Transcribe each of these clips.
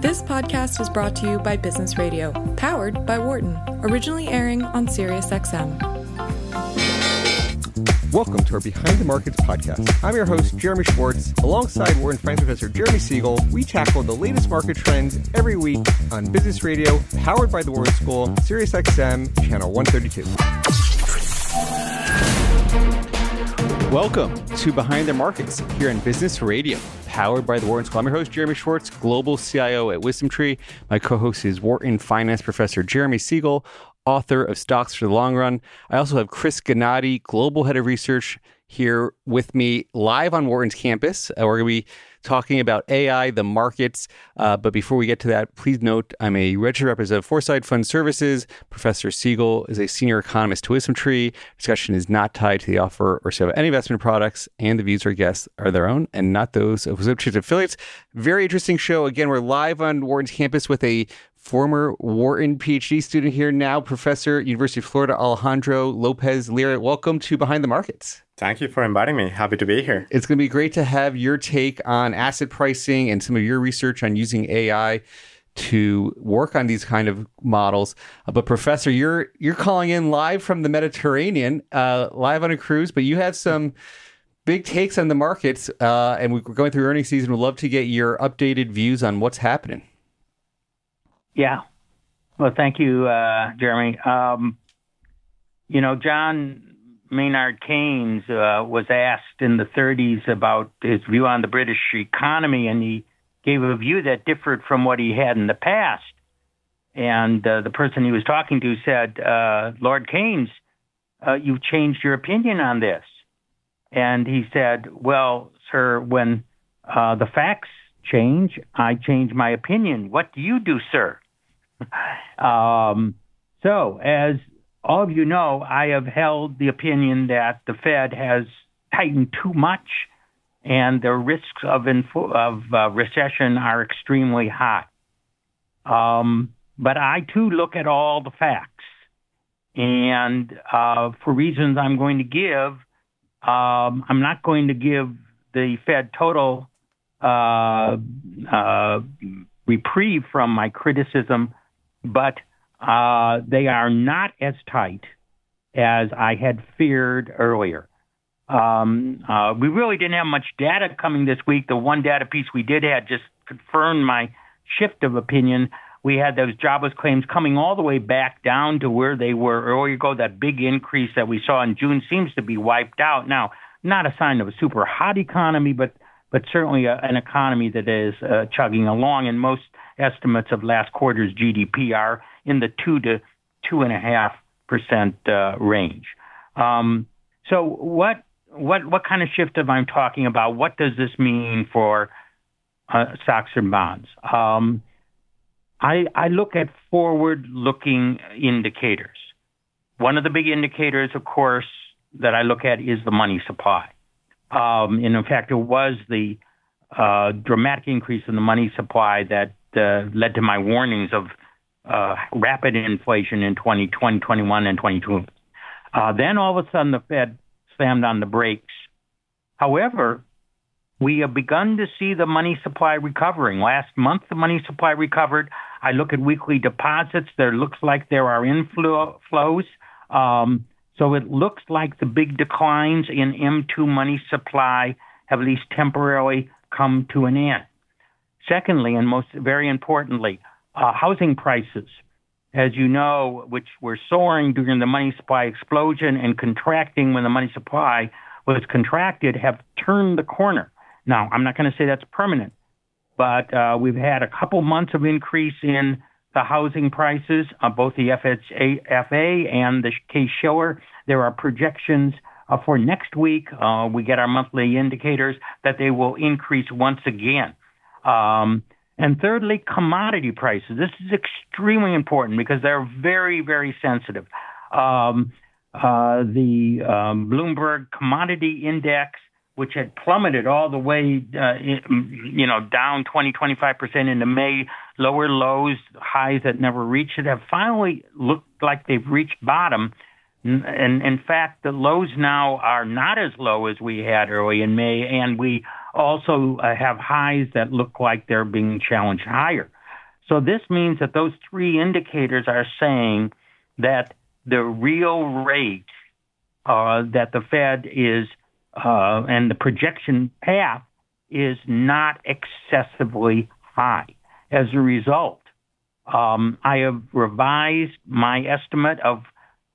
This podcast is brought to you by Business Radio, powered by Wharton, originally airing on SiriusXM. Welcome to our Behind the Markets podcast. I'm your host, Jeremy Schwartz. Alongside Wharton Finance Professor Jeremy Siegel, we tackle the latest market trends every week on Business Radio, powered by the Wharton School, SiriusXM, channel 132. Welcome to Behind the Markets here on Business Radio, powered by the Wharton School. I'm your host, Jeremy Schwartz, Global CIO at WisdomTree. My co host is Wharton Finance Professor Jeremy Siegel, author of Stocks for the Long Run. I also have Chris Gannatti, Global Head of Research, here with me live on Wharton's campus. Uh, we're going to be talking about AI, the markets. Uh, but before we get to that, please note I'm a registered representative of Foreside Fund Services. Professor Siegel is a senior economist to WisdomTree. Discussion is not tied to the offer or sale of any investment products, and the views our guests are their own and not those of Wisdom affiliates. Very interesting show. Again, we're live on Wharton's campus with a former Wharton PhD student here now, Professor University of Florida Alejandro Lopez Lira. Welcome to Behind the Markets. Thank you for inviting me. Happy to be here. It's going to be great to have your take on asset pricing and some of your research on using AI to work on these kind of models. Uh, but professor, you're you're calling in live from the Mediterranean, uh, live on a cruise, but you have some big takes on the markets, uh, and we're going through earnings season. We'd love to get your updated views on what's happening. Yeah. Well, thank you, uh, Jeremy. Um, you know, John Maynard Keynes uh, was asked in the 30s about his view on the British economy, and he gave a view that differed from what he had in the past. And uh, the person he was talking to said, uh, Lord Keynes, uh, you've changed your opinion on this. And he said, Well, sir, when uh, the facts change, I change my opinion. What do you do, sir? um, so, as all of you know, I have held the opinion that the Fed has tightened too much and the risks of, info- of uh, recession are extremely high. Um, but I too look at all the facts. And uh, for reasons I'm going to give, um, I'm not going to give the Fed total uh, uh reprieve from my criticism, but uh, they are not as tight as I had feared earlier. Um, uh, we really didn't have much data coming this week. The one data piece we did have just confirmed my shift of opinion. We had those jobless claims coming all the way back down to where they were earlier ago. That big increase that we saw in June seems to be wiped out now. Not a sign of a super hot economy, but but certainly a, an economy that is uh, chugging along. And most estimates of last quarter's GDP are in the two to two and a half percent uh, range. Um, so what what what kind of shift am I talking about? What does this mean for uh, stocks and bonds? Um, I I look at forward-looking indicators. One of the big indicators, of course, that I look at is the money supply. Um, and in fact, it was the uh, dramatic increase in the money supply that uh, led to my warnings of uh, rapid inflation in 2020, 21, and 22. Uh, then all of a sudden the Fed slammed on the brakes. However, we have begun to see the money supply recovering. Last month, the money supply recovered. I look at weekly deposits. There looks like there are inflows. Um, so it looks like the big declines in M2 money supply have at least temporarily come to an end. Secondly, and most very importantly, uh, housing prices, as you know, which were soaring during the money supply explosion and contracting when the money supply was contracted, have turned the corner. Now, I'm not going to say that's permanent, but uh, we've had a couple months of increase in the housing prices, uh, both the FHA and the Case-Shiller. There are projections uh, for next week. Uh, we get our monthly indicators that they will increase once again. Um, and thirdly, commodity prices. This is extremely important because they're very, very sensitive. Um, uh, the um, Bloomberg Commodity Index, which had plummeted all the way, uh, you know, down 20, 25 percent into May, lower lows, highs that never reached it, have finally looked like they've reached bottom. And in fact, the lows now are not as low as we had early in May, and we also uh, have highs that look like they're being challenged higher. So this means that those three indicators are saying that the real rate uh, that the Fed is uh, and the projection path is not excessively high. As a result, um, I have revised my estimate of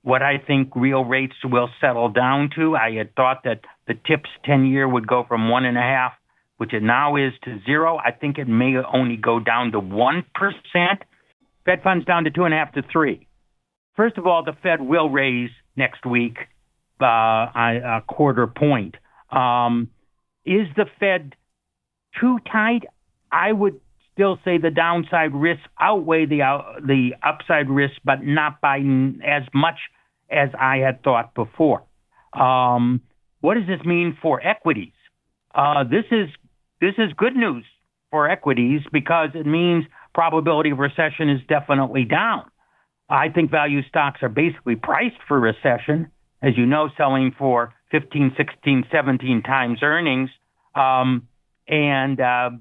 what I think real rates will settle down to. I had thought that the TIPS 10 year would go from one and a half, which it now is, to zero. I think it may only go down to 1%. Fed funds down to two and a half to three. First of all, the Fed will raise next week uh, a quarter point. Um, is the Fed too tight? I would still say the downside risks outweigh the uh, the upside risks, but not by as much as I had thought before. Um, what does this mean for equities? Uh, this is this is good news for equities because it means probability of recession is definitely down. I think value stocks are basically priced for recession as you know, selling for 15, 16, 17 times earnings. Um, and uh,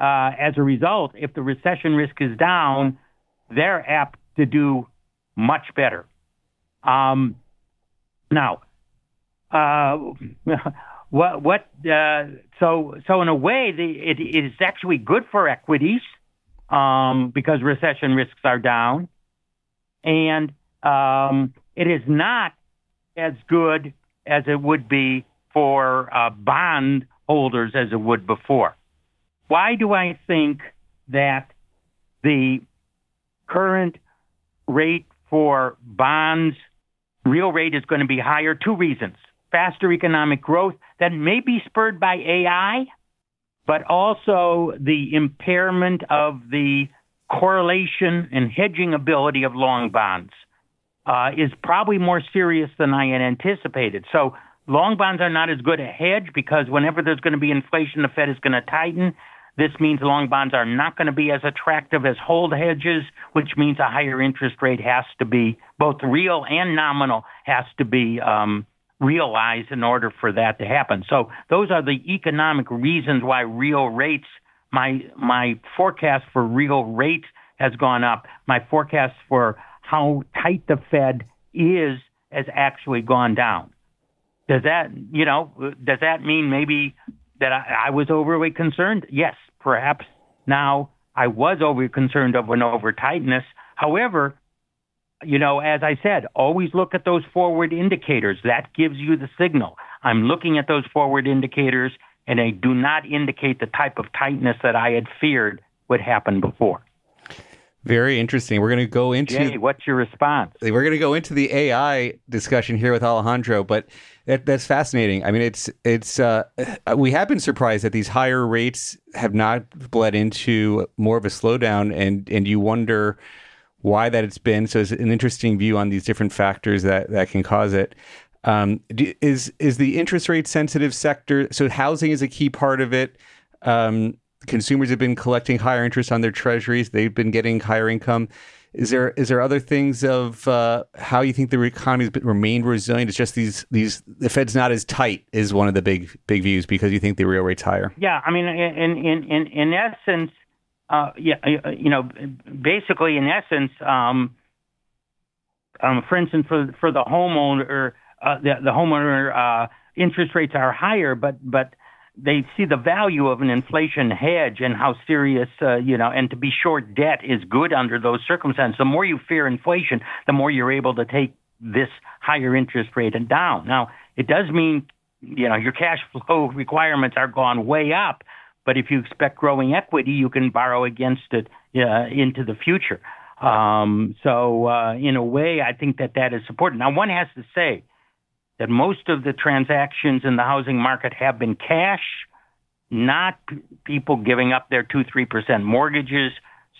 uh, as a result, if the recession risk is down, they're apt to do much better. Um, now, uh, what what uh, so so in a way, the, it, it is actually good for equities um, because recession risks are down, and um, it is not as good as it would be for uh, bond holders as it would before. Why do I think that the current rate for bonds, real rate is going to be higher? Two reasons. Faster economic growth that may be spurred by AI, but also the impairment of the correlation and hedging ability of long bonds uh, is probably more serious than I had anticipated. So long bonds are not as good a hedge because whenever there's going to be inflation, the Fed is going to tighten. This means long bonds are not going to be as attractive as hold hedges, which means a higher interest rate has to be both real and nominal has to be um, realized in order for that to happen. So those are the economic reasons why real rates. My my forecast for real rates has gone up. My forecast for how tight the Fed is has actually gone down. Does that, you know, does that mean maybe that I, I was overly concerned? Yes, perhaps now I was overly concerned of an over tightness. However, you know, as I said, always look at those forward indicators. That gives you the signal. I'm looking at those forward indicators and they do not indicate the type of tightness that I had feared would happen before. Very interesting. We're going to go into. Jay, what's your response? We're going to go into the AI discussion here with Alejandro, but that, that's fascinating. I mean, it's it's uh, we have been surprised that these higher rates have not bled into more of a slowdown, and and you wonder why that it's been. So it's an interesting view on these different factors that that can cause it. Um, is is the interest rate sensitive sector? So housing is a key part of it. Um, consumers have been collecting higher interest on their treasuries. They've been getting higher income. Is there is there other things of uh, how you think the economy has remained resilient? It's just these these the Fed's not as tight is one of the big big views because you think the real rate's higher. Yeah, I mean, in in in in essence, uh, yeah, you know, basically in essence, um, um, for instance, for for the homeowner, uh, the the homeowner uh, interest rates are higher, but but they see the value of an inflation hedge and how serious, uh, you know, and to be short debt is good under those circumstances. The more you fear inflation, the more you're able to take this higher interest rate and down. Now, it does mean, you know, your cash flow requirements are gone way up, but if you expect growing equity, you can borrow against it uh, into the future. Um, so, uh, in a way, I think that that is supported. Now, one has to say, that most of the transactions in the housing market have been cash, not people giving up their two, three percent mortgages.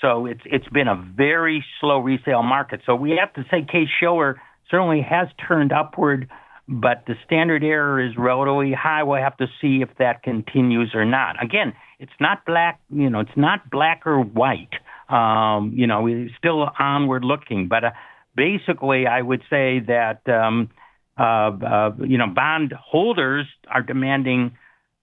So it's it's been a very slow resale market. So we have to say Case-Shiller certainly has turned upward, but the standard error is relatively high. We'll have to see if that continues or not. Again, it's not black, you know, it's not black or white. Um, you know, we're still onward looking, but uh, basically, I would say that. Um, you know, bond holders are demanding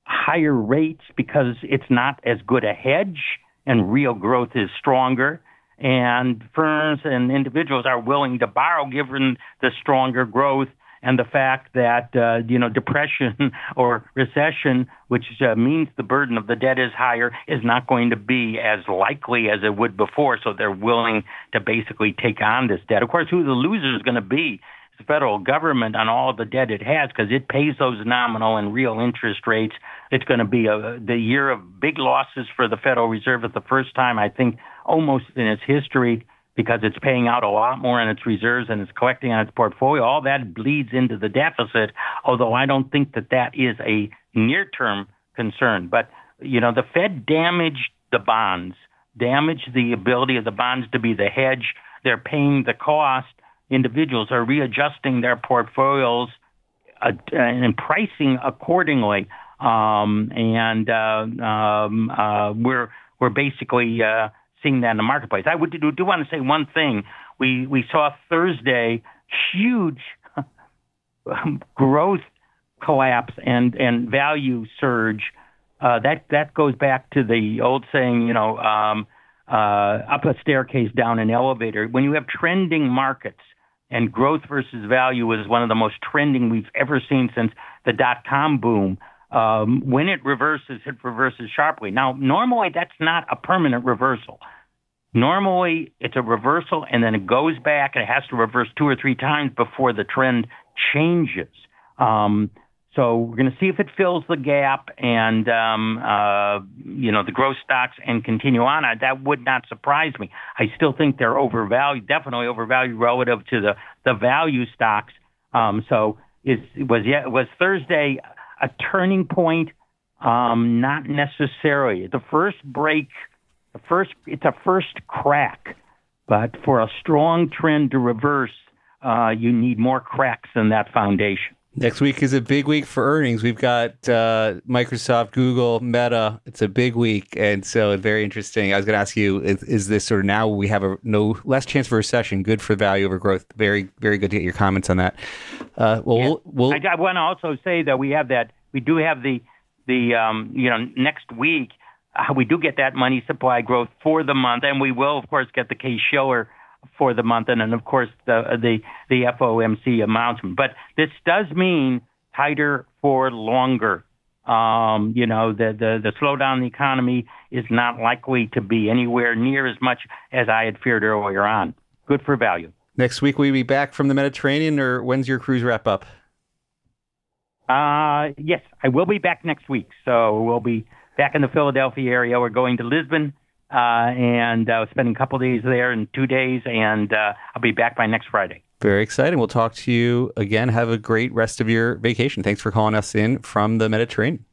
higher rates because it's not as good a hedge and real growth is stronger. and firms and individuals are willing to borrow given the stronger growth and the fact that uh, you know depression or recession, which uh, means the burden of the debt is higher, is not going to be as likely as it would before. So they're willing to basically take on this debt. Of course, who the loser is going to be federal government on all the debt it has because it pays those nominal and real interest rates. It's going to be a, the year of big losses for the Federal Reserve at the first time I think almost in its history because it's paying out a lot more in its reserves and it's collecting on its portfolio. All that bleeds into the deficit, although I don't think that that is a near term concern. But, you know, the Fed damaged the bonds, damaged the ability of the bonds to be the hedge. They're paying the cost. Individuals are readjusting their portfolios uh, and pricing accordingly. Um, and uh, um, uh, we're we're basically uh, seeing that in the marketplace. I would do, do want to say one thing. We we saw Thursday huge growth collapse and and value surge. Uh, that that goes back to the old saying, you know, um, uh, up a staircase, down an elevator. When you have trending markets and growth versus value is one of the most trending we've ever seen since the dot com boom. Um, when it reverses, it reverses sharply. Now, normally that's not a permanent reversal. Normally it's a reversal and then it goes back and it has to reverse two or three times before the trend changes. Um, so we're going to see if it fills the gap and, um, uh, you know, the growth stocks and continue on. That would not surprise me. I still think they're overvalued, definitely overvalued relative to the, the value stocks. Um, so is, was, yeah, was Thursday a turning point? Um, not necessarily. The first break, the first, it's a first crack, but for a strong trend to reverse, uh, you need more cracks than that foundation. Next week is a big week for earnings. We've got uh, Microsoft, Google, Meta. It's a big week, and so very interesting. I was going to ask you: is, is, this sort of now we have a no less chance for recession? Good for value over growth. Very, very good to get your comments on that. Uh, well, yeah. we'll, we'll, I, I want to also say that we have that we do have the the um, you know next week uh, we do get that money supply growth for the month, and we will of course get the Case Shiller for the month, and then of course the the the FOMC announcement. But this does mean tighter for longer. Um, you know, the, the the slowdown in the economy is not likely to be anywhere near as much as I had feared earlier on. Good for value. Next week, we will be back from the Mediterranean, or when's your cruise wrap up? Uh, yes, I will be back next week. So we'll be back in the Philadelphia area. We're going to Lisbon uh, and uh, spending a couple days there in two days, and uh, I'll be back by next Friday. Very exciting. We'll talk to you again. Have a great rest of your vacation. Thanks for calling us in from the Mediterranean.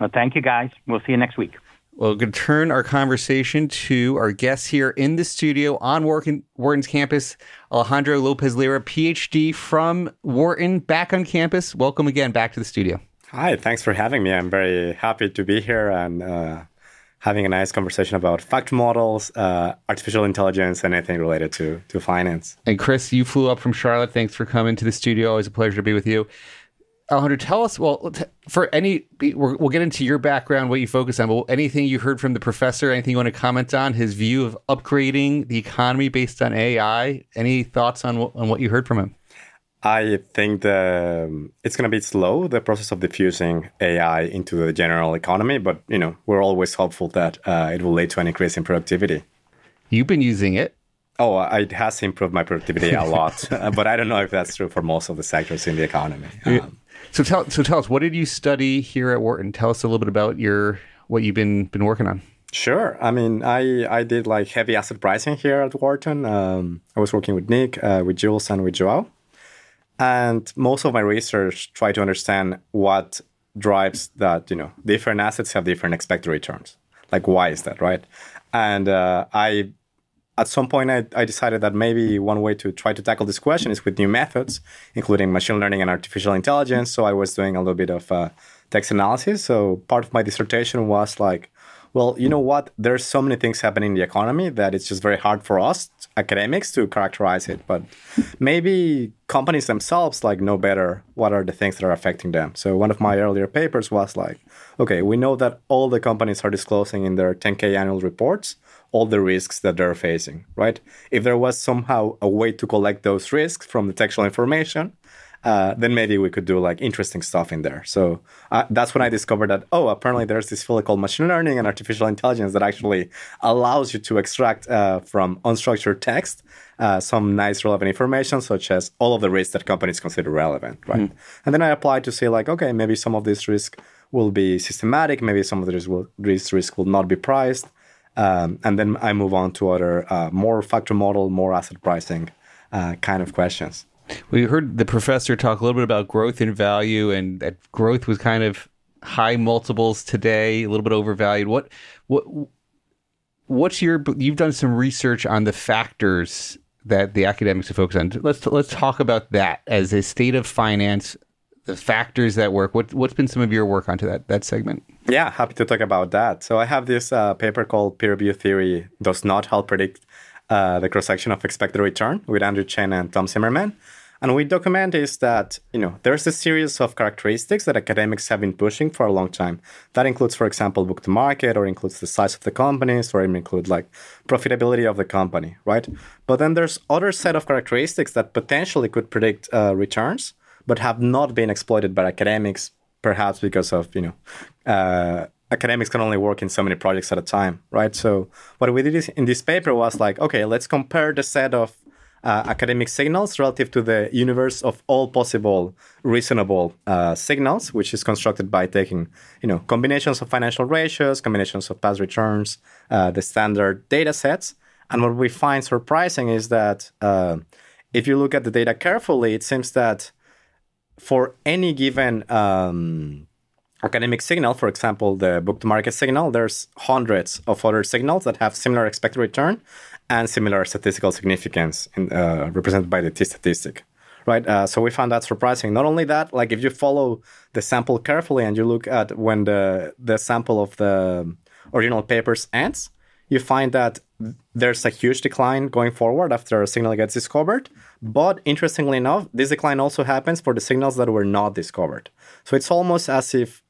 Well, thank you, guys. We'll see you next week. Well, we're going to turn our conversation to our guests here in the studio on Wharton, Wharton's campus, Alejandro Lopez Lira, PhD from Wharton, back on campus. Welcome again back to the studio. Hi, thanks for having me. I'm very happy to be here and uh, having a nice conversation about factor models, uh, artificial intelligence, and anything related to, to finance. And Chris, you flew up from Charlotte. Thanks for coming to the studio. Always a pleasure to be with you. Alejandro, tell us. Well, for any, we'll get into your background, what you focus on. But anything you heard from the professor, anything you want to comment on his view of upgrading the economy based on AI? Any thoughts on on what you heard from him? I think the, it's going to be slow, the process of diffusing AI into the general economy. But you know, we're always hopeful that uh, it will lead to an increase in productivity. You've been using it. Oh, it has improved my productivity a lot, but I don't know if that's true for most of the sectors in the economy. Um, so tell so tell us what did you study here at Wharton? Tell us a little bit about your what you've been been working on. Sure. I mean, I I did like heavy asset pricing here at Wharton. Um, I was working with Nick, uh, with Jules, and with Joao, and most of my research try to understand what drives that. You know, different assets have different expected returns. Like, why is that, right? And uh, I at some point I, I, decided that maybe one way to try to tackle this question is with new methods including machine learning and artificial intelligence so i was doing a little bit of uh, text analysis so part of my dissertation was like well, you know what? There's so many things happening in the economy that it's just very hard for us academics to characterize it. But maybe companies themselves like know better what are the things that are affecting them. So one of my earlier papers was like, okay, we know that all the companies are disclosing in their 10K annual reports all the risks that they're facing, right? If there was somehow a way to collect those risks from the textual information, uh, then maybe we could do like interesting stuff in there. So uh, that's when I discovered that oh, apparently there's this field called machine learning and artificial intelligence that actually allows you to extract uh, from unstructured text uh, some nice relevant information, such as all of the risks that companies consider relevant, right? Mm. And then I applied to say like, okay, maybe some of this risk will be systematic, maybe some of this, will, this risk will not be priced, um, and then I move on to other uh, more factor model, more asset pricing uh, kind of questions. We heard the professor talk a little bit about growth and value, and that growth was kind of high multiples today, a little bit overvalued. What what what's your you've done some research on the factors that the academics are focused on. Let's let's talk about that as a state of finance, the factors that work. What what's been some of your work onto that that segment? Yeah, happy to talk about that. So I have this uh, paper called Peer Review Theory Does Not Help Predict uh, the cross section of expected return with Andrew Chen and Tom Zimmermann. And we document is that you know there's a series of characteristics that academics have been pushing for a long time. That includes, for example, book to market, or includes the size of the companies, or even include like profitability of the company, right? But then there's other set of characteristics that potentially could predict uh, returns, but have not been exploited by academics, perhaps because of you know uh, academics can only work in so many projects at a time, right? So what we did in this paper was like, okay, let's compare the set of uh, academic signals relative to the universe of all possible reasonable uh, signals, which is constructed by taking, you know, combinations of financial ratios, combinations of past returns, uh, the standard data sets. And what we find surprising is that uh, if you look at the data carefully, it seems that for any given um, academic signal, for example, the book to market signal, there's hundreds of other signals that have similar expected return and similar statistical significance in, uh, represented by the t statistic. Right, uh, so we found that surprising. Not only that, like if you follow the sample carefully and you look at when the the sample of the original papers ends, you find that there's a huge decline going forward after a signal gets discovered. But interestingly enough, this decline also happens for the signals that were not discovered. So it's almost as if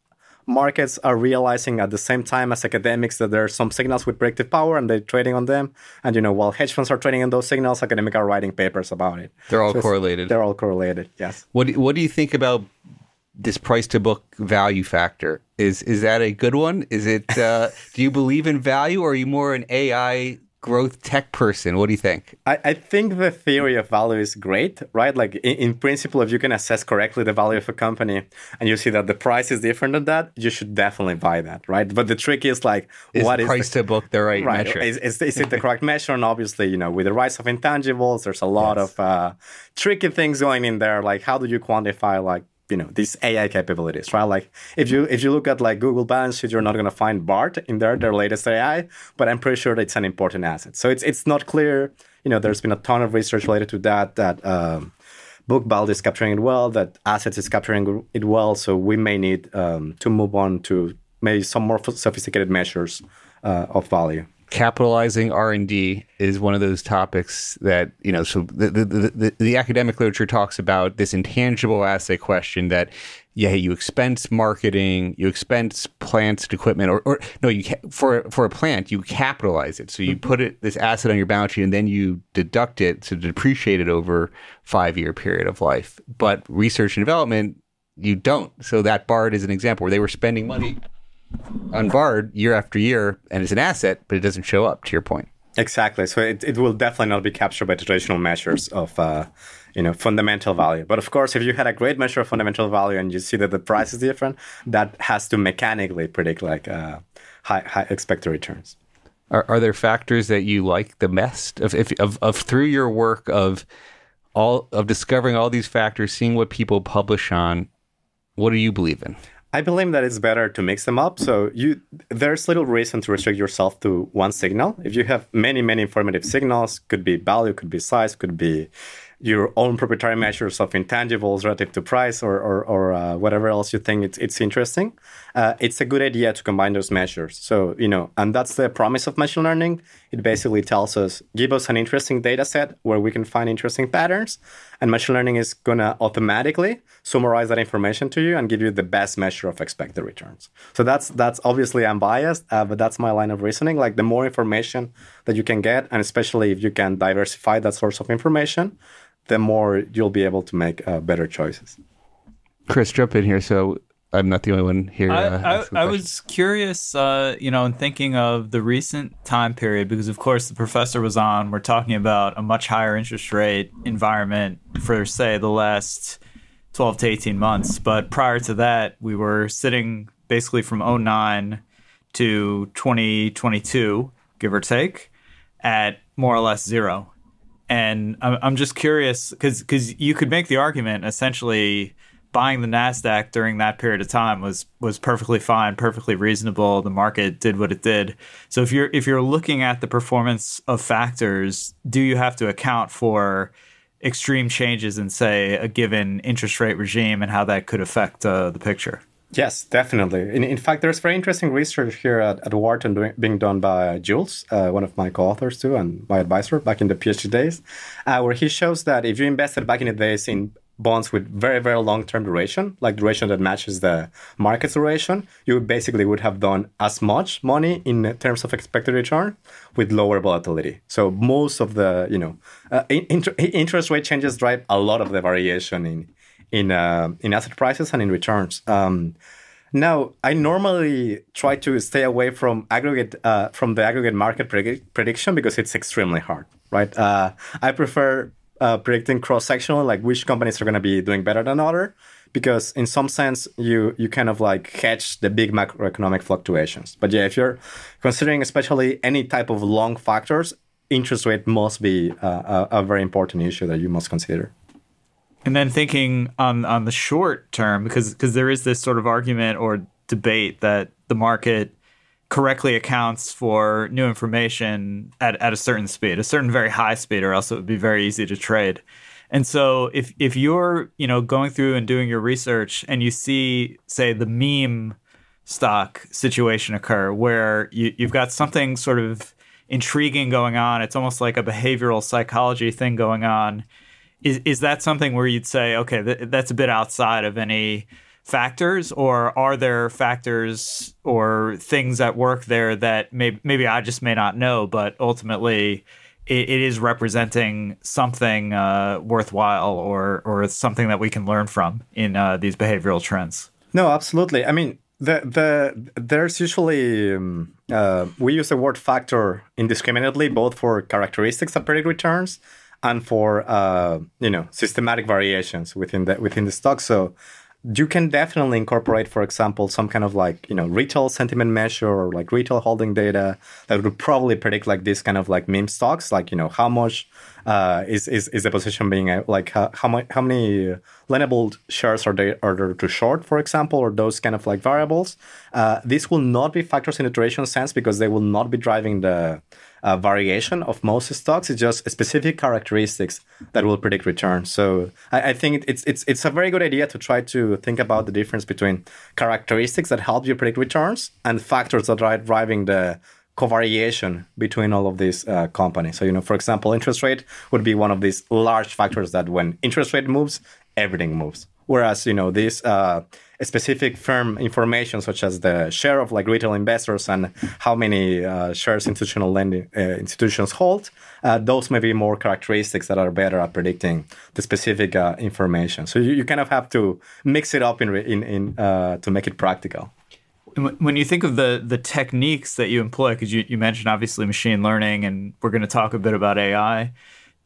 markets are realizing at the same time as academics that there are some signals with predictive power and they're trading on them. And you know, while hedge funds are trading on those signals, academics are writing papers about it. They're all so correlated. They're all correlated. Yes. What do, What do you think about this price to book value factor? Is is that a good one? Is it? Uh, do you believe in value, or are you more an AI growth tech person. What do you think? I, I think the theory of value is great, right? Like in, in, principle, if you can assess correctly the value of a company and you see that the price is different than that, you should definitely buy that, right? But the trick is like, is what is price the, to book the right, right metric? Is, is, is, it the correct measure? And obviously, you know, with the rise of intangibles, there's a lot yes. of uh, tricky things going in there. Like, how do you quantify like you know these AI capabilities, right? Like if you if you look at like Google balance sheet, you're not to find Bard in there, their latest AI, but I'm pretty sure it's an important asset. So it's it's not clear. You know, there's been a ton of research related to that. That um, book value is capturing it well. That assets is capturing it well. So we may need um, to move on to maybe some more sophisticated measures uh, of value capitalizing r&d is one of those topics that you know so the, the, the, the, academic literature talks about this intangible asset question that yeah you expense marketing you expense plants and equipment or, or no you for for a plant you capitalize it. So you mm-hmm. put it this asset on your balance sheet and then you deduct it to depreciate it over five year period of life. But research and development you don't. So that Bard is an example where they were spending money on Bard year after year, and it's an asset, but it doesn't show up. To your point, exactly. So it, it will definitely not be captured by traditional measures of uh, you know fundamental value. But of course, if you had a great measure of fundamental value and you see that the price is different, that has to mechanically predict like uh, high, high expected returns. Are, are there factors that you like the best of, if, of, of through your work of all of discovering all these factors, seeing what people publish on? What do you believe in? I believe that it's better to mix them up. So you there's little reason to restrict yourself to one signal. If you have many, many informative signals, could be value, could be size, could be your own proprietary measures of intangibles relative to price or or, or uh, whatever else you think it's it's interesting. uh, it's a good idea to combine those measures. So, you know, and that's the promise of machine learning. It basically tells us, give us an interesting data set where we can find interesting patterns, and machine learning is going to automatically summarize that information to you and give you the best measure of expected returns. So that's that's obviously I'm biased, uh, but that's my line of reasoning. Like the more information that you can get, and especially if you can diversify that source of information, the more you'll be able to make uh, better choices. Chris, jump in here. So I'm not the only one here. I, Uh, I, I was curious, uh, you know, in thinking of the recent time period, because of course the professor was on. We're talking about a much higher interest rate environment for, say, the last 12 to 18 months. But prior to that, we were sitting basically from 09 to 2022, give or take, at more or less zero. And I'm, I'm just curious because you could make the argument essentially buying the Nasdaq during that period of time was was perfectly fine, perfectly reasonable. The market did what it did. So if you're if you're looking at the performance of factors, do you have to account for extreme changes in say a given interest rate regime and how that could affect uh, the picture? Yes, definitely. In, in fact, there's very interesting research here at, at Wharton doing, being done by Jules, uh, one of my co-authors too, and my advisor back in the PhD days, uh, where he shows that if you invested back in the days in bonds with very very long term duration like duration that matches the market duration. You basically would have done as much money in terms of expected return with lower volatility. So most of the you know uh, in- interest rate changes drive a lot of the variation in in uh, in asset prices and in returns. Um, now, I normally try to stay away from aggregate uh, from the aggregate market predict- prediction because it's extremely hard, right? Uh, I prefer uh, predicting cross sectional, like which companies are going to be doing better than other, because in some sense you you kind of like hedge the big macroeconomic fluctuations. But yeah, if you're considering especially any type of long factors, interest rate must be uh, a, a very important issue that you must consider. And then thinking on on the short term, because because there is this sort of argument or debate that the market correctly accounts for new information at, at a certain speed, a certain very high speed, or else it would be very easy to trade. And so if if you're, you know, going through and doing your research and you see, say, the meme stock situation occur where you, you've got something sort of intriguing going on, it's almost like a behavioral psychology thing going on. Is is that something where you'd say, okay, th- that's a bit outside of any factors, or are there factors or things at work there that may, maybe I just may not know, but ultimately it, it is representing something uh, worthwhile or or something that we can learn from in uh, these behavioral trends? No, absolutely. I mean, the the there's usually um, uh, we use the word factor indiscriminately, both for characteristics that predict returns and for uh, you know systematic variations within the within the stock. So you can definitely incorporate, for example, some kind of like you know retail sentiment measure or like retail holding data that would probably predict like this kind of like meme stocks, like you know how much uh, is, is is the position being uh, like how how, much, how many lendable shares are they are there to short, for example, or those kind of like variables. Uh, this will not be factors in the duration sense because they will not be driving the uh, variation of most stocks. It's just specific characteristics that will predict return. So I, I, think it's it's it's a very good idea to try to think about the difference between characteristics that help you predict returns and factors that are driving the covariation between all of these uh, companies. So you know, for example, interest rate would be one of these large factors that when interest rate moves, everything moves. Whereas you know this uh, specific firm information, such as the share of like retail investors and how many uh, shares institutional lending uh, institutions hold, uh, those may be more characteristics that are better at predicting the specific uh, information. So you, you, kind of have to mix it up in in, in uh, to make it practical. When you think of the the techniques that you employ, because you, you mentioned obviously machine learning, and we're going to talk a bit about AI,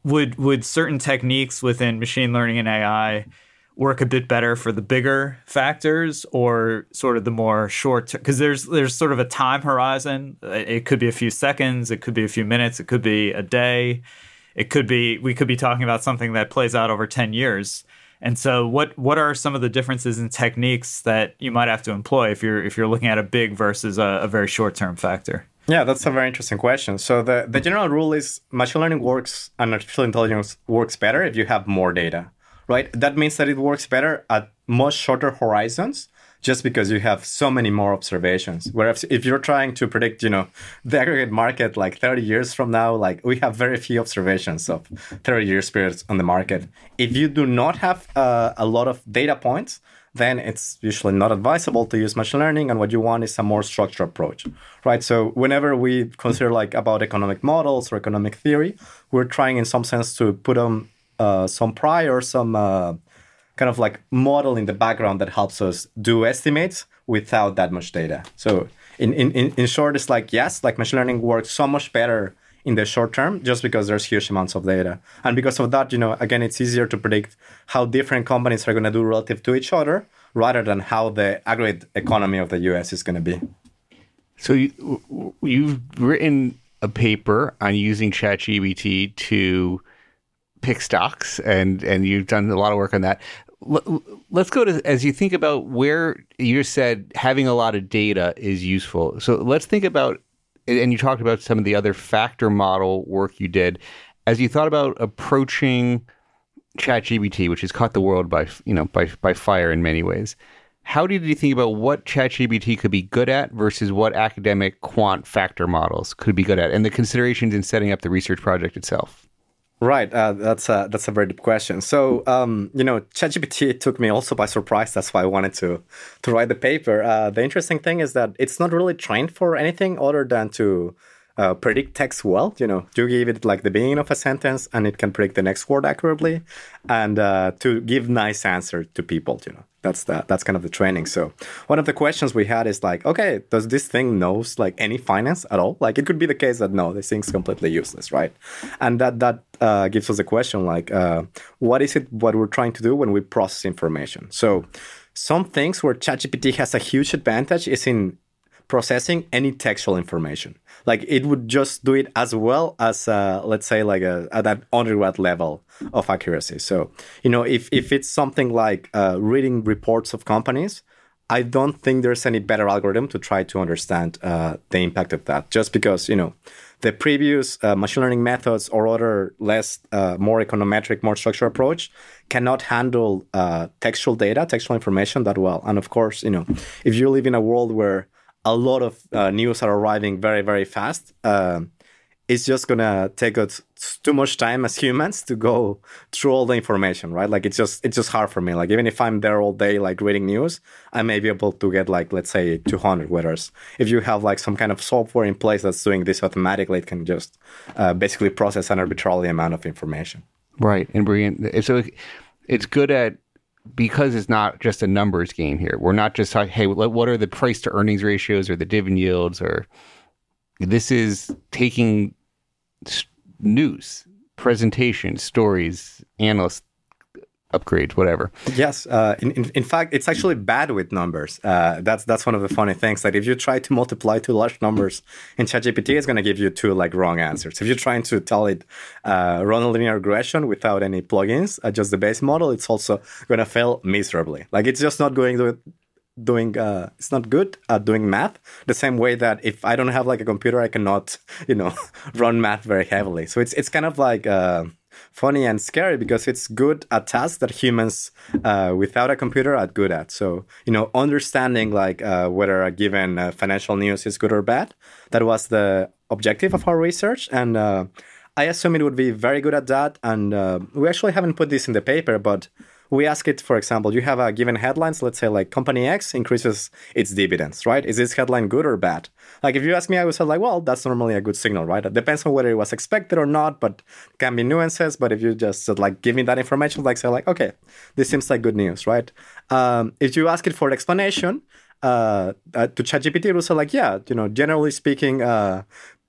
would would certain techniques within machine learning and AI work a bit better for the bigger factors or sort of the more short because there's there's sort of a time horizon. It could be a few seconds it could be a few minutes it could be a day. It could be we could be talking about something that plays out over 10 years. And so what what are some of the differences in techniques that you might have to employ if you're if you're looking at a big versus a, a very short term factor? Yeah, that's a very interesting question. So the, the general rule is machine learning works and artificial intelligence works better if you have more data right? That means that it works better at much shorter horizons just because you have so many more observations. Whereas if you're trying to predict, you know, the aggregate market like 30 years from now, like we have very few observations of 30 years periods on the market. If you do not have uh, a lot of data points, then it's usually not advisable to use machine learning and what you want is a more structured approach right so whenever we consider like about economic models or economic theory we're trying in some sense to put on uh, some prior some uh, kind of like model in the background that helps us do estimates without that much data. So in, in, in short, it's like, yes, like machine learning works so much better in the short term just because there's huge amounts of data. And because of that, you know, again, it's easier to predict how different companies are going to do relative to each other rather than how the aggregate economy of the US is going to be. So you, you've written a paper on using ChatGPT to pick stocks and and you've done a lot of work on that let's go to as you think about where you said having a lot of data is useful. So let's think about and you talked about some of the other factor model work you did as you thought about approaching ChatGPT, which has caught the world by you know by by fire in many ways. How did you think about what ChatGPT could be good at versus what academic quant factor models could be good at, and the considerations in setting up the research project itself? Right, uh, that's a that's a very deep question. So, um, you know, ChatGPT took me also by surprise. That's why I wanted to to write the paper. Uh, the interesting thing is that it's not really trained for anything other than to uh, predict text well. You know, you give it like the beginning of a sentence, and it can predict the next word accurately, and uh, to give nice answer to people. You know, that's the, that's kind of the training. So one of the questions we had is like, okay, does this thing knows like any finance at all? Like it could be the case that no, this thing's completely useless, right? And that that uh, gives us a question like, uh, what is it what we're trying to do when we process information? So some things where ChatGPT has a huge advantage is in processing any textual information. Like it would just do it as well as, uh, let's say, like a, at that undergrad level of accuracy. So, you know, if, if it's something like uh, reading reports of companies, I don't think there's any better algorithm to try to understand uh, the impact of that. Just because, you know, the previous uh, machine learning methods or other less, uh, more econometric, more structured approach cannot handle uh, textual data, textual information that well. And of course, you know, if you live in a world where a lot of uh, news are arriving very very fast. Uh, it's just gonna take us too much time as humans to go through all the information right? Like it's just it's just hard for me. Like even if i'm there all day like reading news i may be able to get like let's say 200 whereas if you have like some kind of software in place that's doing this automatically it can just uh, basically process an arbitrary amount of information. Right and bring in so it's good at because it's not just a numbers game here. We're not just hey, what are the price to earnings ratios or the dividend yields or this is taking news, presentations, stories, analysts upgrades, whatever. Yes, uh, in, in, in fact, it's actually bad with numbers. Uh, that's that's one of the funny things. That if you try to multiply two large numbers in ChatGPT, it's going to give you two like wrong answers. If you're trying to tell it uh, run a linear regression without any plugins, uh, just the base model, it's also going to fail miserably. Like it's just not going to doing uh, it's not good at doing math the same way that if i don't have like a computer i cannot you know run math very heavily so it's it's kind of like uh, funny and scary because it's good at tasks that humans uh, without a computer are good at. So, you know, understanding like uh, whether a given uh, financial news is good or bad, that was the objective of our research. And uh, I assume it would be very good at that. And uh, we actually haven't put this in the paper, but we ask it, for example, you have a given headlines, let's say like company X increases its dividends, right? Is this headline good or bad? Like if you ask me, I would say like, well, that's normally a good signal, right? It depends on whether it was expected or not, but can be nuances. But if you just like give me that information, like say like, okay, this seems like good news, right? Um, if you ask it for explanation, uh, uh, to ChatGPT, it will say like, yeah, you know, generally speaking, uh,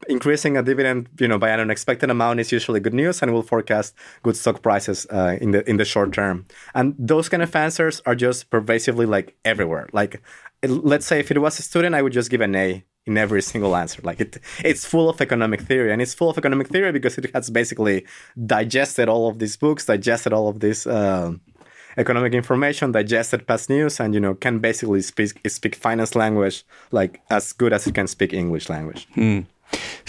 increasing a dividend, you know, by an unexpected amount is usually good news, and will forecast good stock prices uh, in the in the short term. And those kind of answers are just pervasively like everywhere. Like, let's say if it was a student, I would just give an A in every single answer. Like it, it's full of economic theory, and it's full of economic theory because it has basically digested all of these books, digested all of this. Uh, economic information, digested past news, and you know can basically speak speak finance language like as good as it can speak English language. Hmm.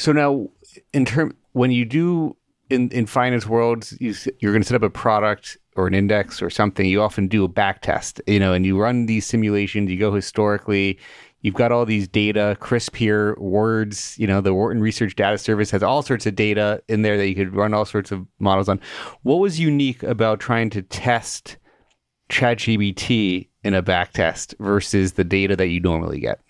So now, in term when you do in in finance worlds, you, you're going to set up a product or an index or something, you often do a back test, you know, and you run these simulations, you go historically, you've got all these data, CRSP here, WRDS, you know, the Wharton Research Data Service has all sorts of data in there that you could run all sorts of models on. What was unique about trying to test ChatGPT in a back test versus the data that you normally get?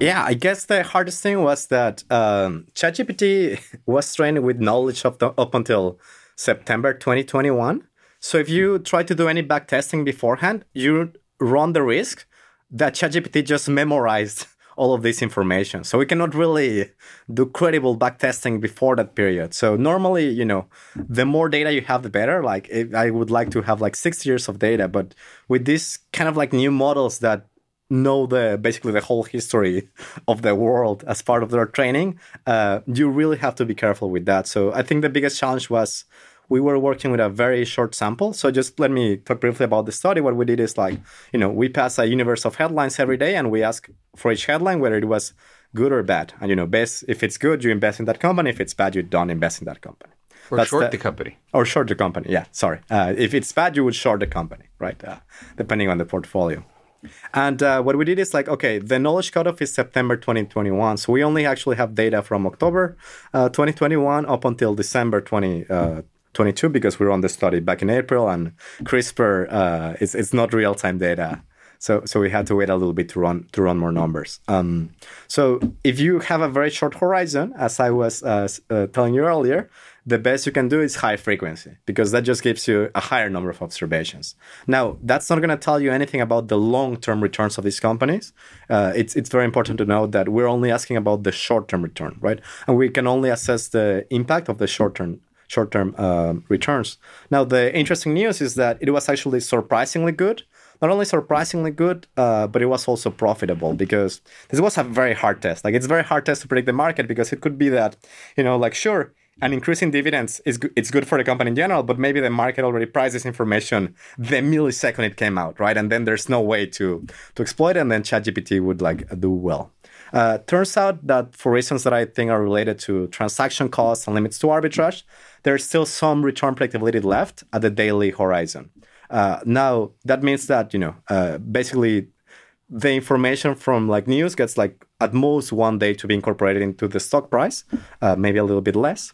Yeah, I guess the hardest thing was that um, ChatGPT was trained with knowledge of the, up until September 2021. So if you try to do any back testing beforehand, you run the risk that ChatGPT just memorized all of this information. So we cannot really do credible back testing before that period. So normally, you know, the more data you have, the better. Like I would like to have like six years of data, but with this kind of like new models that know the basically the whole history of the world as part of their training, uh, you really have to be careful with that. So I think the biggest challenge was we were working with a very short sample. So just let me talk briefly about the study. What we did is like, you know, we pass a universe of headlines every day and we ask for each headline whether it was good or bad. And you know, best if it's good, you invest in that company. If it's bad, you don't invest in that company. Or That's short the, the, company. Or short the company. Yeah, sorry. Uh, if it's bad, you would short the company, right? Uh, depending on the portfolio. And uh, what we did is like, okay, the knowledge cutoff is September 2021. So we only actually have data from October uh, 2021 up until December 2022 uh, because we run the study back in April and CRSP uh, is it's not real time data. So, so we had to wait a little bit to run to run more numbers. Um, so if you have a very short horizon, as I was uh, uh, telling you earlier, the best you can do is high frequency because that just gives you a higher number of observations. Now, that's not going to tell you anything about the long term returns of these companies. Uh, it's, it's very important to note that we're only asking about the short term return, right? And we can only assess the impact of the short term short term uh, returns. Now, the interesting news is that it was actually surprisingly good. Not only surprisingly good, uh, but it was also profitable because this was a very hard test. Like it's a very hard test to predict the market because it could be that, you know, like sure, and increasing dividends is it's good for the company in general, but maybe the market already priced this information the millisecond it came out, right? And then there's no way to to exploit it, and then ChatGPT would like do well. Uh, turns out that for reasons that I think are related to transaction costs and limits to arbitrage, there's still some return predictability left at the daily horizon. Uh, now that means that you know uh, basically the information from like news gets like at most one day to be incorporated into the stock price, uh, maybe a little bit less.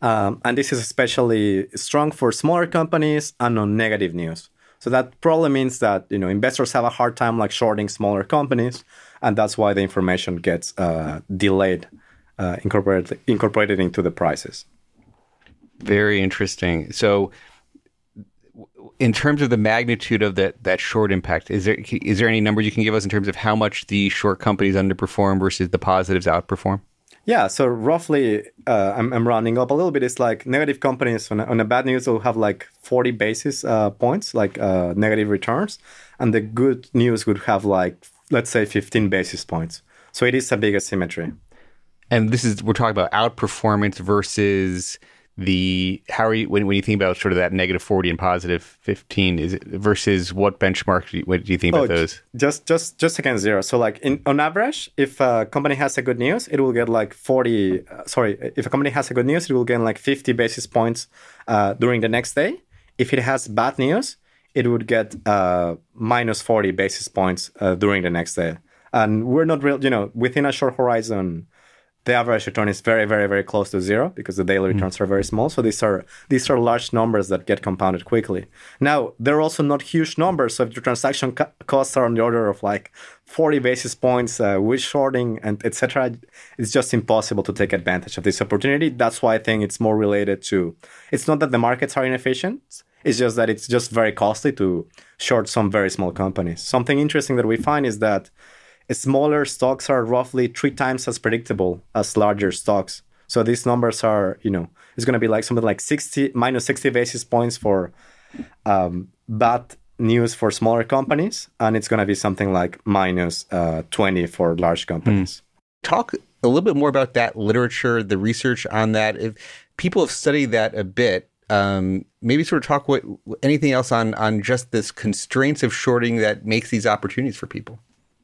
Um, and this is especially strong for smaller companies and on negative news. So that probably means that you know investors have a hard time like shorting smaller companies, and that's why the information gets uh, delayed, uh, incorporated incorporated into the prices. Very interesting. So, in terms of the magnitude of that that short impact, is there is there any numbers you can give us in terms of how much the short companies underperform versus the positives outperform? Yeah, so roughly, uh, I'm, I'm rounding up a little bit. It's like negative companies on on a bad news will have like 40 basis uh, points, like uh, negative returns, and the good news would have like let's say 15 basis points. So it is a big asymmetry. And this is we're talking about outperformance versus the how are you when, when you think about sort of that negative 40 and positive 15 is it versus what benchmark do you, what do you think oh, about those? just just just against zero. So like in on average if a company has a good news it will get like 40 uh, sorry if a company has a good news it will gain like 50 basis points uh, during the next day. If it has bad news it would get uh, minus 40 basis points uh, during the next day. And we're not real you know within a short horizon the average return is very, very, very close to zero because the daily returns mm. are very small. So these are these are large numbers that get compounded quickly. Now they're also not huge numbers. So if your transaction co- costs are on the order of like 40 basis points uh, with shorting and etc., it's just impossible to take advantage of this opportunity. That's why I think it's more related to. It's not that the markets are inefficient. It's just that it's just very costly to short some very small companies. Something interesting that we find is that smaller stocks are roughly three times as predictable as larger stocks. So these numbers are, you know, it's going to be like something like 60 minus 60 basis points for um, bad news for smaller companies, and it's going to be something like minus, uh, 20 for large companies. Mm. Talk a little bit more about that literature, the research on that. If people have studied that a bit, um, maybe sort of talk what anything else on on just this constraints of shorting that makes these opportunities for people.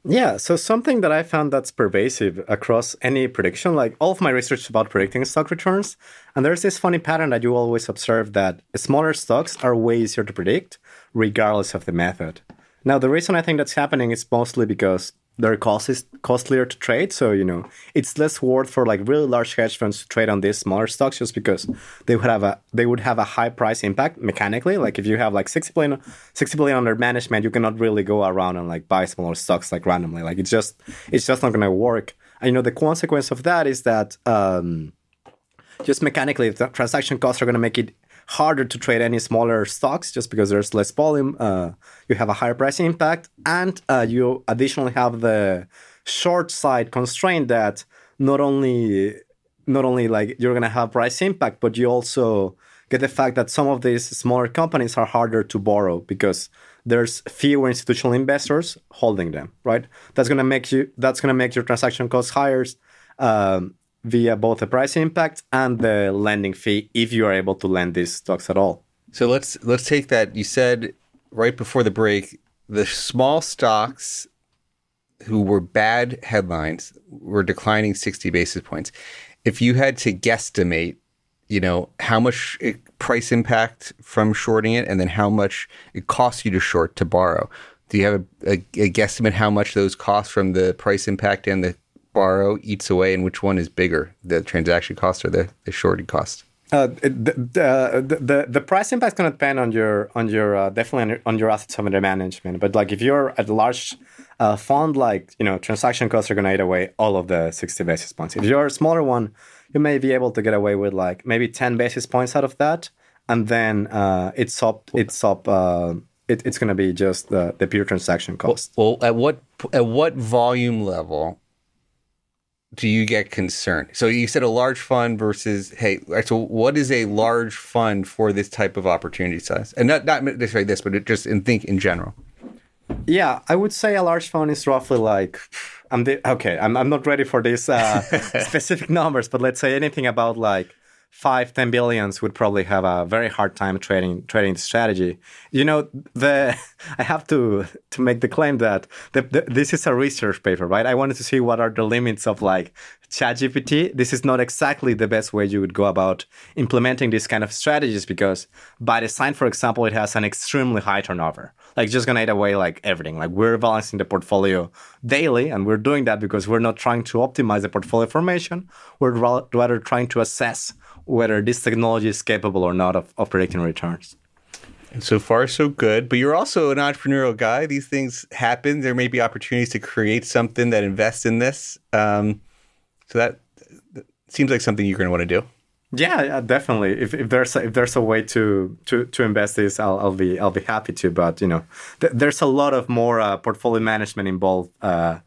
Yeah, so something that I found that's pervasive across any prediction, like all of my research about predicting stock returns, and there's this funny pattern that you always observe that smaller stocks are way easier to predict, regardless of the method. Now, the reason I think that's happening is mostly because their cost is costlier to trade. So, you know, it's less worth for like really large hedge funds to trade on these smaller stocks just because they would have a they would have a high price impact mechanically. Like if you have like 60 billion 60 billion under management, you cannot really go around and like buy smaller stocks like randomly. Like it's just it's just not gonna work. And you know, the consequence of that is that um just mechanically the transaction costs are gonna make it harder to trade any smaller stocks just because there's less volume. Uh, you have a higher price impact, and uh, you additionally have the short side constraint that not only not only like you're gonna have price impact, but you also get the fact that some of these smaller companies are harder to borrow because there's fewer institutional investors holding them. Right? That's gonna make you that's gonna make your transaction costs higher. Um, via both the price impact and the lending fee if you are able to lend these stocks at all. So let's let's take that. You said right before the break the small stocks who were bad headlines were declining 60 basis points. If you had to guesstimate, you know, how much price impact from shorting it and then how much it costs you to short to borrow. Do you have a, a, a guesstimate how much those cost from the price impact and the borrow eats away, and which one is bigger, the transaction cost or the, the shorting cost? Uh, the, the, the, the price impact is going to depend on your on your uh, definitely on your, assets under management. But like if you're at a large uh, fund, like you know, transaction costs are going to eat away all of the sixty basis points. If you're a smaller one, you may be able to get away with like maybe ten basis points out of that, and then uh, it's up it's up. Uh, it, it's going to be just the, the pure transaction cost. Well, well, at what at what volume level do you get concerned? So you said a large fund versus hey, so what is a large fund for this type of opportunity size? And not not necessarily this, but just in think in general. Yeah, I would say a large fund is roughly like I'm the, okay. I'm I'm not ready for these uh, specific numbers, but let's say anything about like five, 10 billions would probably have a very hard time trading trading the strategy. You know, the I have to to make the claim that the, the, this is a research paper, right? I wanted to see what are the limits of like ChatGPT. This is not exactly the best way you would go about implementing these kind of strategies because by design, for example, it has an extremely high turnover. Like just gonna eat away like everything. Like we're balancing the portfolio daily, and we're doing that because we're not trying to optimize the portfolio formation. We're rather trying to assess whether this technology is capable or not of, of predicting returns. And so far, so good. But you're also an entrepreneurial guy. These things happen. There may be opportunities to create something that invests in this. Um, so that, that, seems like something you're going to want to do. Yeah, yeah, definitely. If, if there's a, if there's a way to to to invest this, I'll, I'll be I'll be happy to. But you know, th- there's a lot of more uh, portfolio management involved uh,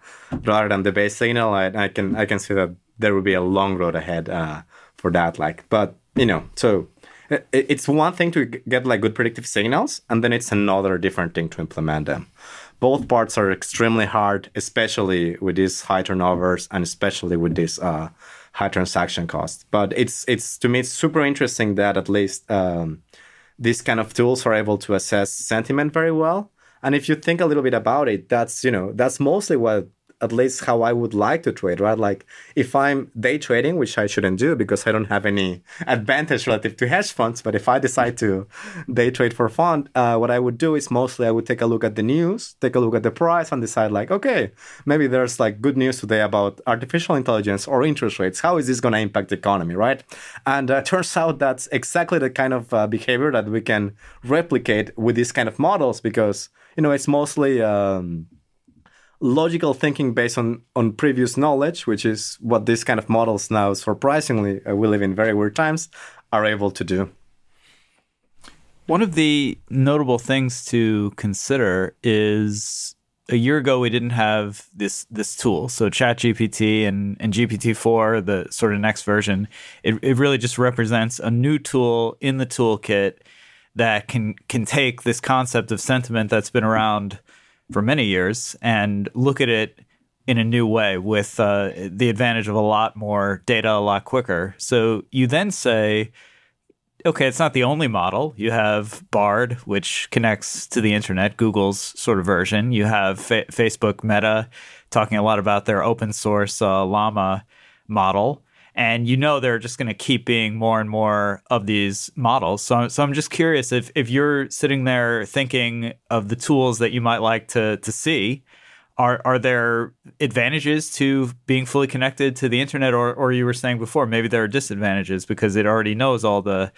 rather than the base signal. I, I can I can see that there will be a long road ahead. Uh, for that. Like, but you know, so it's one thing to get like good predictive signals, and then it's another different thing to implement them. Both parts are extremely hard, especially with these high turnovers and especially with this uh, high transaction costs. But it's it's to me it's super interesting that at least um, these kind of tools are able to assess sentiment very well. And if you think a little bit about it, that's you know that's mostly what at least how I would like to trade, right? Like if I'm day trading, which I shouldn't do because I don't have any advantage relative to hedge funds, but if I decide to day trade for fun, uh, what I would do is mostly I would take a look at the news, take a look at the price, and decide like, okay, maybe there's like good news today about artificial intelligence or interest rates. How is this going to impact the economy, right? And uh, turns out that's exactly the kind of uh, behavior that we can replicate with these kind of models because you know it's mostly. Um, logical thinking based on, on previous knowledge, which is what these kind of models now, surprisingly, uh, we live in very weird times, are able to do. One of the notable things to consider is a year ago we didn't have this this tool. So ChatGPT and, and GPT-4, the sort of next version, it, it really just represents a new tool in the toolkit that can can take this concept of sentiment that's been around for many years and look at it in a new way with uh, the advantage of a lot more data a lot quicker. So you then say, okay, it's not the only model. You have Bard, which connects to the internet, Google's sort of version. You have Fa- Facebook Meta talking a lot about their open source uh, Llama model. And you know they're just going to keep being more and more of these models. So, so I'm just curious if, if you're sitting there thinking of the tools that you might like to, to see, are are there advantages to being fully connected to the internet or or you were saying before maybe there are disadvantages because it already knows all the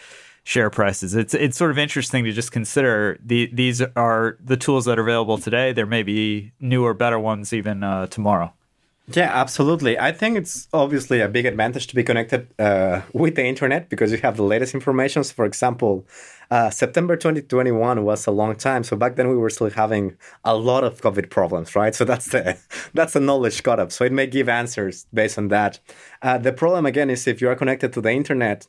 share prices. It's it's sort of interesting to just consider the these are the tools that are available today. There may be newer better ones even uh, tomorrow yeah, absolutely. I think it's obviously a big advantage to be connected uh, with the internet because you have the latest information. So for example, uh, September 2021 was a long time. So back then we were still having a lot of COVID problems, right? So that's the that's the knowledge cut up. So it may give answers based on that. Uh, the problem again is if you are connected to the internet,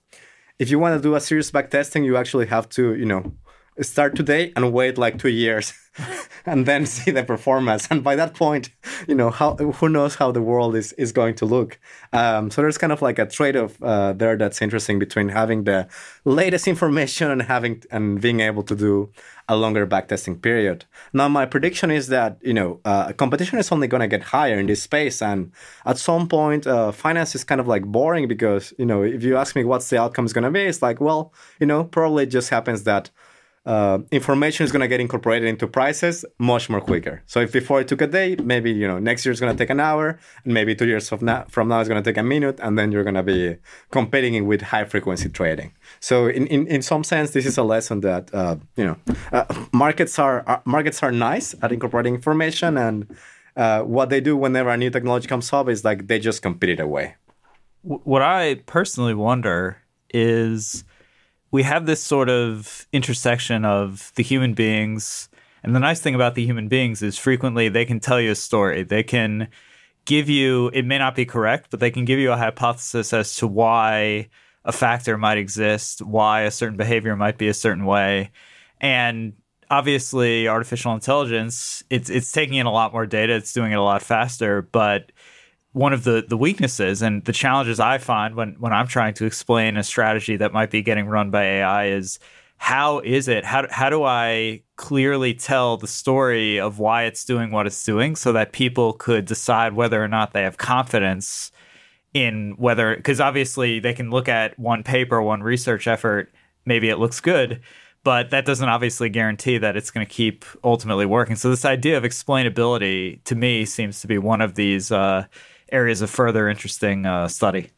if you want to do a serious back testing, you actually have to, you know, start today and wait like two years and then see the performance. And by that point you know how who knows how the world is is going to look. Um, so there's kind of like a trade-off uh, there that's interesting between having the latest information and having and being able to do a longer backtesting period. Now my prediction is that you know uh, competition is only going to get higher in this space. And at some point uh, finance is kind of like boring because you know if you ask me what's the outcome is going to be it's like well you know probably it just happens that uh, information is going to get incorporated into prices much more quicker. So if before it took a day, maybe you know next year is going to take an hour, and maybe two years from now from now it's going to take a minute, and then you're going to be competing with high frequency trading. So in, in, in some sense, this is a lesson that uh, you know uh, markets are, are, markets are nice at incorporating information, and uh, what they do whenever a new technology comes up is like they just compete it away. What I personally wonder is we have this sort of intersection of the human beings. And the nice thing about the human beings is frequently they can tell you a story. They can give you, it may not be correct, but they can give you a hypothesis as to why a factor might exist, why a certain behavior might be a certain way. And obviously, artificial intelligence, it's, it's taking in a lot more data, it's doing it a lot faster, but one of the the weaknesses and the challenges I find when when I'm trying to explain a strategy that might be getting run by AI is how is it how how do I clearly tell the story of why it's doing what it's doing so that people could decide whether or not they have confidence in whether because obviously they can look at one paper one research effort maybe it looks good but that doesn't obviously guarantee that it's going to keep ultimately working. So this idea of explainability to me seems to be one of these uh, areas of further interesting uh, study.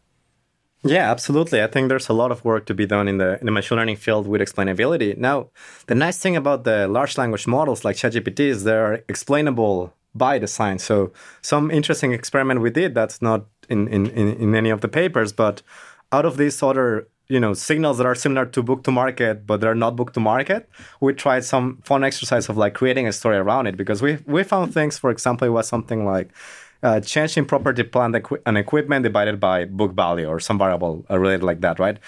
Yeah, absolutely. I think there's a lot of work to be done in the in the machine learning field with explainability. Now, the nice thing about the large language models like ChatGPT is they're explainable by design. So some interesting experiment we did that's not in, in, in, in any of the papers, but out of these other you know signals that are similar to book to market but they're not book to market we tried some fun exercise of like creating a story around it because we we found things for example it was something like uh, change in property plant and equipment divided by book value or some variable uh, related like that, right?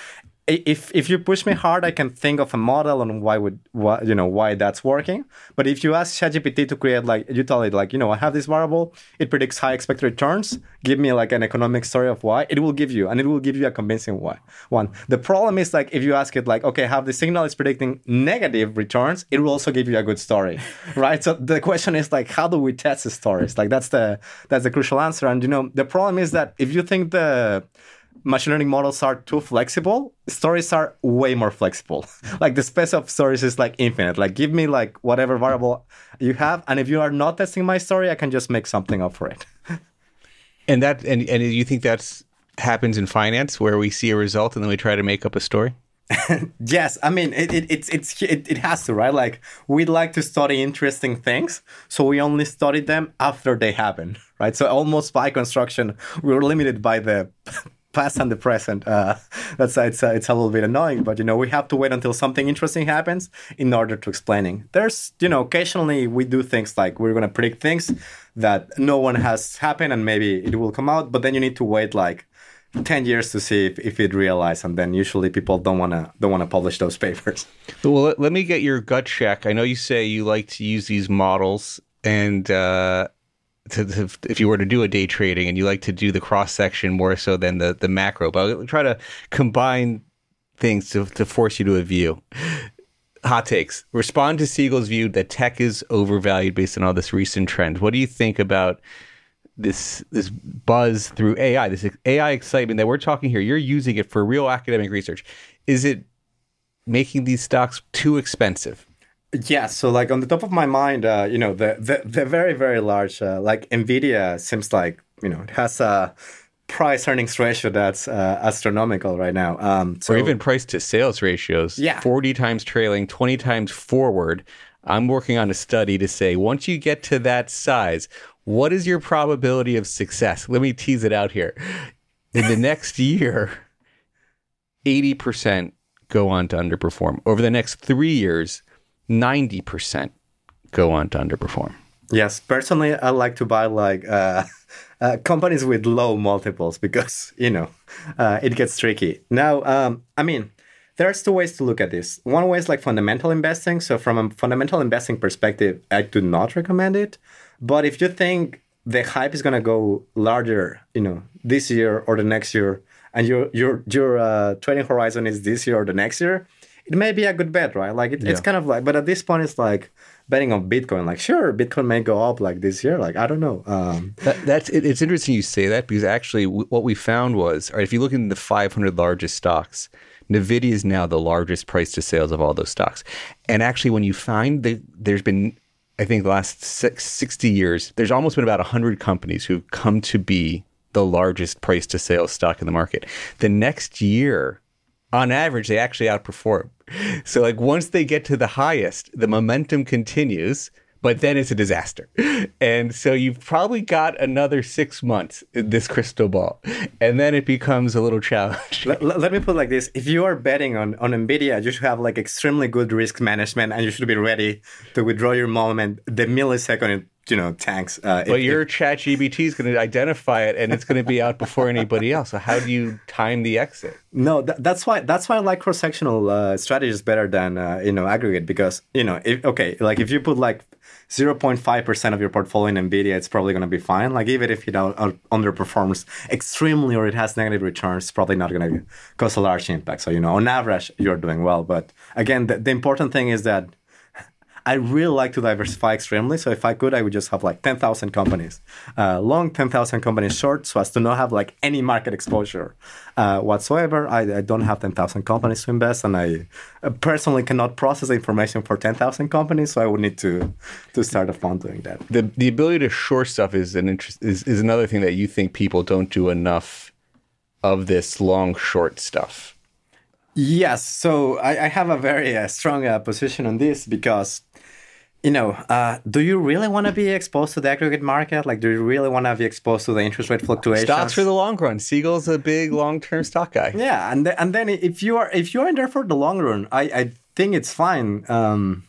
If if you push me hard, I can think of a model on why would why, you know why that's working. But if you ask ChatGPT to create like you tell it like you know I have this variable, it predicts high expected returns. Give me like an economic story of why it will give you, and it will give you a convincing why. One. The problem is like if you ask it like okay, have the signal is predicting negative returns, it will also give you a good story, right? So the question is like how do we test the stories? Like that's the that's the crucial answer. And you know the problem is that if you think the machine learning models are too flexible, stories are way more flexible. like the space of stories is like infinite. Like give me like whatever variable you have, and if you are not testing my story, I can just make something up for it. and that and and you think that's happens in finance where we see a result and then we try to make up a story? yes, I mean it, it, it's it's it, it has to right. Like we'd like to study interesting things, so we only study them after they happen, right? So almost by construction, we're limited by the past and the present. Uh, that's it's uh, it's a little bit annoying, but you know we have to wait until something interesting happens in order to explaining. There's you know occasionally we do things like we're gonna predict things that no one has happened and maybe it will come out, but then you need to wait like 10 years to see if, if it realized and then usually people don't want to don't want to publish those papers well let, let, me get your gut check i know you say you like to use these models and uh, to, to, if you were to do a day trading and you like to do the cross section more so than the the macro but I'll try to combine things to, to force you to a view. Hot takes. Respond to Siegel's view that tech is overvalued based on all this recent trend. What do you think about this this buzz through AI, this AI excitement that we're talking here? You're using it for real academic research. Is it making these stocks too expensive? Yeah, so like on the top of my mind, uh, you know, the the, the very very large uh, like Nvidia seems like you know it has a price earnings ratio that's uh, astronomical right now. Um, so, or even price to sales ratios. Yeah, forty times trailing, twenty times forward. I'm working on a study to say once you get to that size, what is your probability of success? Let me tease it out here. In the next year, 80% go on to underperform. Over the next three years, 90% go on to underperform. Yes, personally, I like to buy like uh, uh, companies with low multiples because you know uh, it gets tricky. Now, um, I mean, there's two ways to look at this. One way is like fundamental investing. So, from a fundamental investing perspective, I do not recommend it. But if you think the hype is gonna go larger, you know, this year or the next year, and your your your uh, trading horizon is this year or the next year, it may be a good bet, right? Like it, yeah. it's kind of like, but at this point, it's like betting on Bitcoin. Like, sure, Bitcoin may go up like this year. Like, I don't know. Um, that, that's it, it's interesting you say that because actually, w- what we found was, right, if you look in the 500 largest stocks, Nvidia is now the largest price to sales of all those stocks. And actually, when you find that there's been, I think, the last six, 60 years, there's almost been about 100 companies who've come to be the largest price to sales stock in the market. The next year, on average, they actually outperform. So, like, once they get to the highest, the momentum continues but then it's a disaster. And so you've probably got another six months in this crystal ball, and then it becomes a little challenge. Let, let, me put it like this: If you are betting on on Nvidia, you should have like extremely good risk management, and you should be ready to withdraw your moment the millisecond you know tanks. Uh, but if, your if, ChatGPT is going to identify it, and it's going to be out before anybody else. So how do you time the exit? No, th- that's why that's why I like cross sectional uh, strategies better than uh, you know aggregate because you know if, okay like if you put like 0.5% of your portfolio in Nvidia, it's probably going to be fine. Like even if it out, out underperforms extremely or it has negative returns, it's probably not going to cause a large impact. So, you know, on average, you're doing well. But again, the, the important thing is that I really like to diversify extremely. So if I could, I would just have like 10,000 companies, uh, long 10,000 companies short, so as to not have like any market exposure uh, whatsoever. I, I, don't have 10,000 companies to invest, and I uh, personally cannot process information for 10,000 companies, so I would need to to start a fund doing that. The the ability to short stuff is an interest is, is another thing that you think people don't do enough of this long short stuff. Yes, so I, I have a very uh, strong uh, position on this because you know, uh, do you really want to be exposed to the aggregate market? Like, do you really want to be exposed to the interest rate fluctuations? Stocks for the long run. Siegel's a big long-term stock guy. Yeah, and th- and then if you are if you're in there for the long run, I, I think it's fine. Um,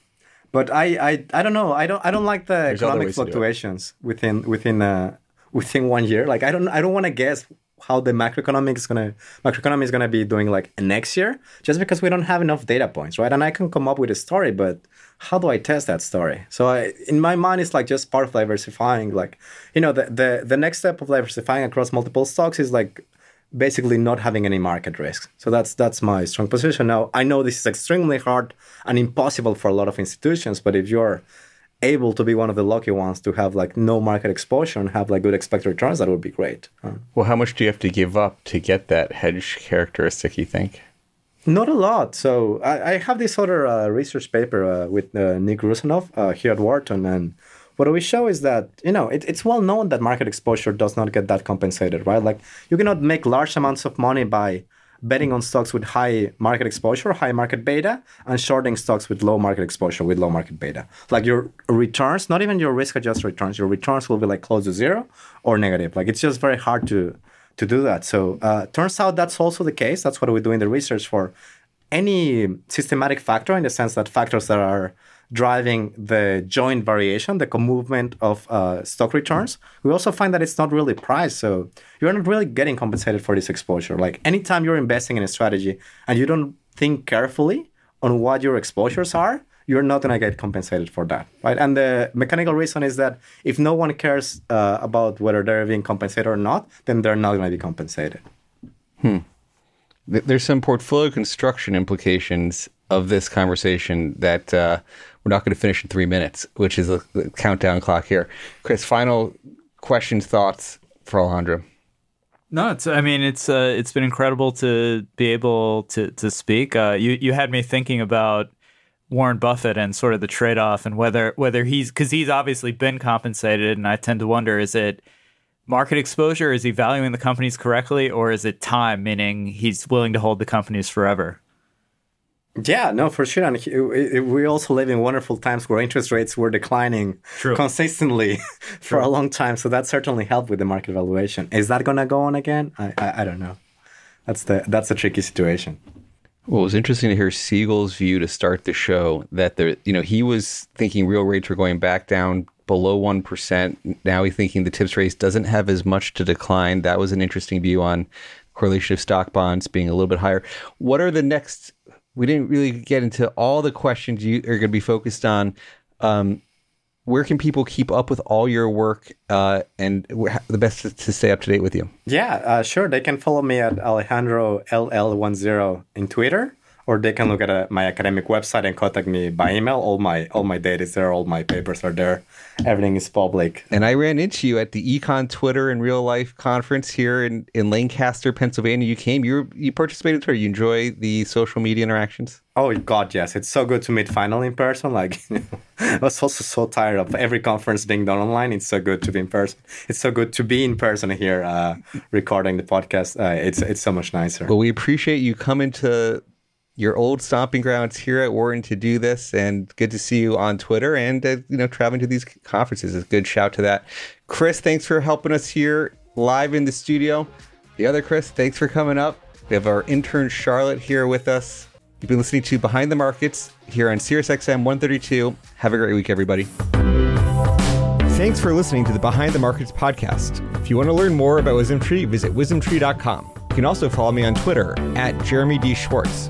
but I, I I don't know. I don't I don't like the There's economic fluctuations within within uh, within one year. Like I don't I don't want to guess how the macroeconomic is gonna macroeconomy is gonna be doing like next year, just because we don't have enough data points, right? And I can come up with a story, but how do I test that story? So I, in my mind, it's like just part of diversifying. Like, you know, the, the the next step of diversifying across multiple stocks is like basically not having any market risk. So that's that's my strong position. Now I know this is extremely hard and impossible for a lot of institutions, but if you're able to be one of the lucky ones to have like no market exposure and have like good expected returns, that would be great. Well, how much do you have to give up to get that hedge characteristic? You think? Not a lot. So I, I have this other uh, research paper uh, with uh, Nick Roussanov uh, here at Wharton, and what we show is that you know it, it's well known that market exposure does not get that compensated, right? Like you cannot make large amounts of money by betting on stocks with high market exposure, high market beta, and shorting stocks with low market exposure with low market beta. Like your returns, not even your risk-adjusted returns, your returns will be like close to zero or negative. Like it's just very hard to to do that. So uh, turns out that's also the case. That's what we do in the research for any systematic factor in the sense that factors that are driving the joint variation, the movement of uh, stock returns. We also find that it's not really priced. So you're not really getting compensated for this exposure. Like anytime you're investing in a strategy and you don't think carefully on what your exposures are, you're not going to get compensated for that, right? And the mechanical reason is that if no one cares uh, about whether they're being compensated or not, then they're not going to be compensated. Hmm. there's some portfolio construction implications of this conversation that uh, we're not going to finish in three minutes, which is a, the countdown clock here. Chris, final questions, thoughts for Alejandro. No, it's. I mean, it's. Uh, it's been incredible to be able to to speak. Uh, you you had me thinking about Warren Buffett and sort of the trade off and whether whether he's because he's obviously been compensated, and I tend to wonder is it market exposure? Is he valuing the companies correctly, or is it time, meaning he's willing to hold the companies forever? Yeah, no, for sure. And we also live in wonderful times where interest rates were declining True. consistently for a long time. So that certainly helped with the market valuation. Is that going to go on again? I, I, I don't know. That's the that's a tricky situation. Well, it was interesting to hear Siegel's view to start the show that the you know he was thinking real rates were going back down below one percent. Now he's thinking the tips race doesn't have as much to decline. That was an interesting view on correlation of stock bonds being a little bit higher. What are the next we didn't really get into all the questions you are going to be focused on. Um, where can people keep up with all your work uh, and the best to stay up to date with you? Yeah, uh, sure. They can follow me at Alejandro LL10 in Twitter or they can look at uh, my academic website and contact me by email. All my all my data is there, all my papers are there. Everything is public. And I ran into you at the Econ Twitter and Real Life conference here in, in Lancaster, Pennsylvania. You came, you you participated Twitter. You enjoy the social media interactions? Oh God, yes! It's so good to meet finally in person. Like I was also so tired of every conference being done online. It's so good to be in person. It's so good to be in person here, uh, recording the podcast. Uh, it's it's so much nicer. Well, we appreciate you coming to your old stomping grounds here at Wharton to do this, and good to see you on Twitter and uh, you know traveling to these conferences. is a good shout to that. Chris, thanks for helping us here live in the studio. The other Chris, thanks for coming up. We have our intern Charlotte here with us. You've been listening to Behind the Markets here on SiriusXM 132. Have a great week, everybody. Thanks for listening to the Behind the Markets podcast. If you want to learn more about WisdomTree, visit wisdomtree.com. You can also follow me on Twitter at Jeremy D. Schwartz.